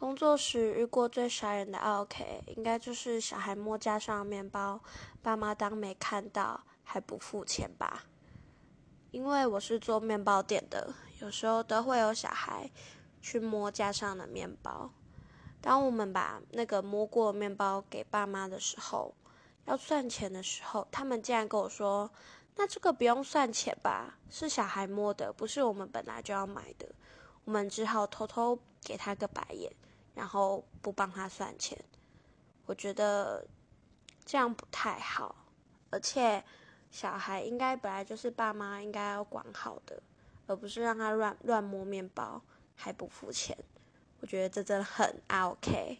工作时遇过最傻人的 OK，应该就是小孩摸架上的面包，爸妈当没看到还不付钱吧？因为我是做面包店的，有时候都会有小孩去摸架上的面包。当我们把那个摸过面包给爸妈的时候，要算钱的时候，他们竟然跟我说：“那这个不用算钱吧？是小孩摸的，不是我们本来就要买的。”我们只好偷偷给他个白眼。然后不帮他算钱，我觉得这样不太好。而且小孩应该本来就是爸妈应该要管好的，而不是让他乱乱摸面包还不付钱。我觉得这真的很 OK。